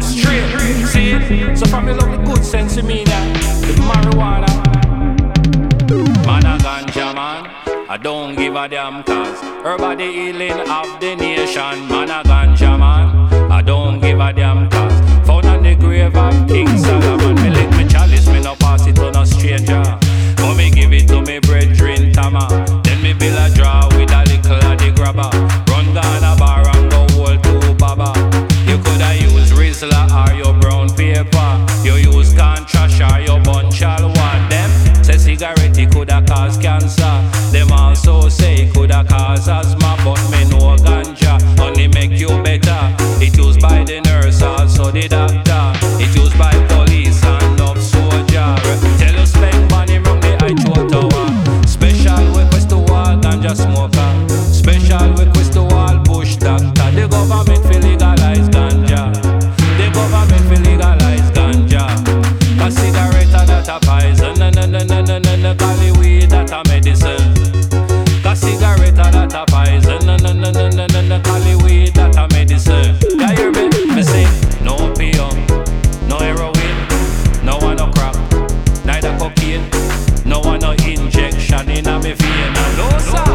them straight. See it? So from me love the good sense of me that marijuana. Man a ganja man. I don't give a damn cause Herb healing of the nation Man a ganja man I don't give a damn cigarette coulda cause cancer. Them also say coulda cause asthma But me know ganja No no no no no Cali weed that a medicine Ya hear me? Me sing No opium No heroin No one no crack Neither cocaine No one no injection in a me vein No sir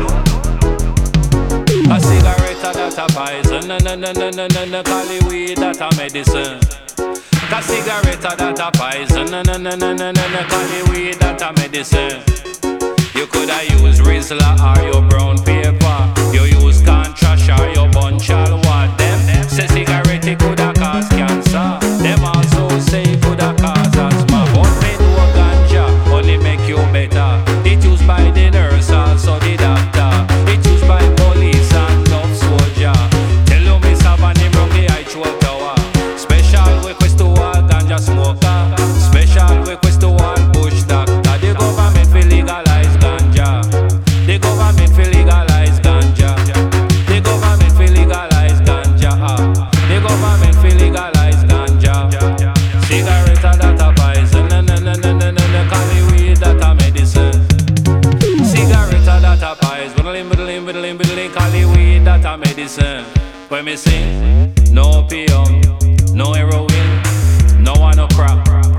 a cigarette that a poison No no no no no no no weed that a medicine a cigarette that a poison No no no no no no no weed that a medicine You coulda use Rizla or your brown paper say medicine. When me sing, no opium, no heroin, no one no crack,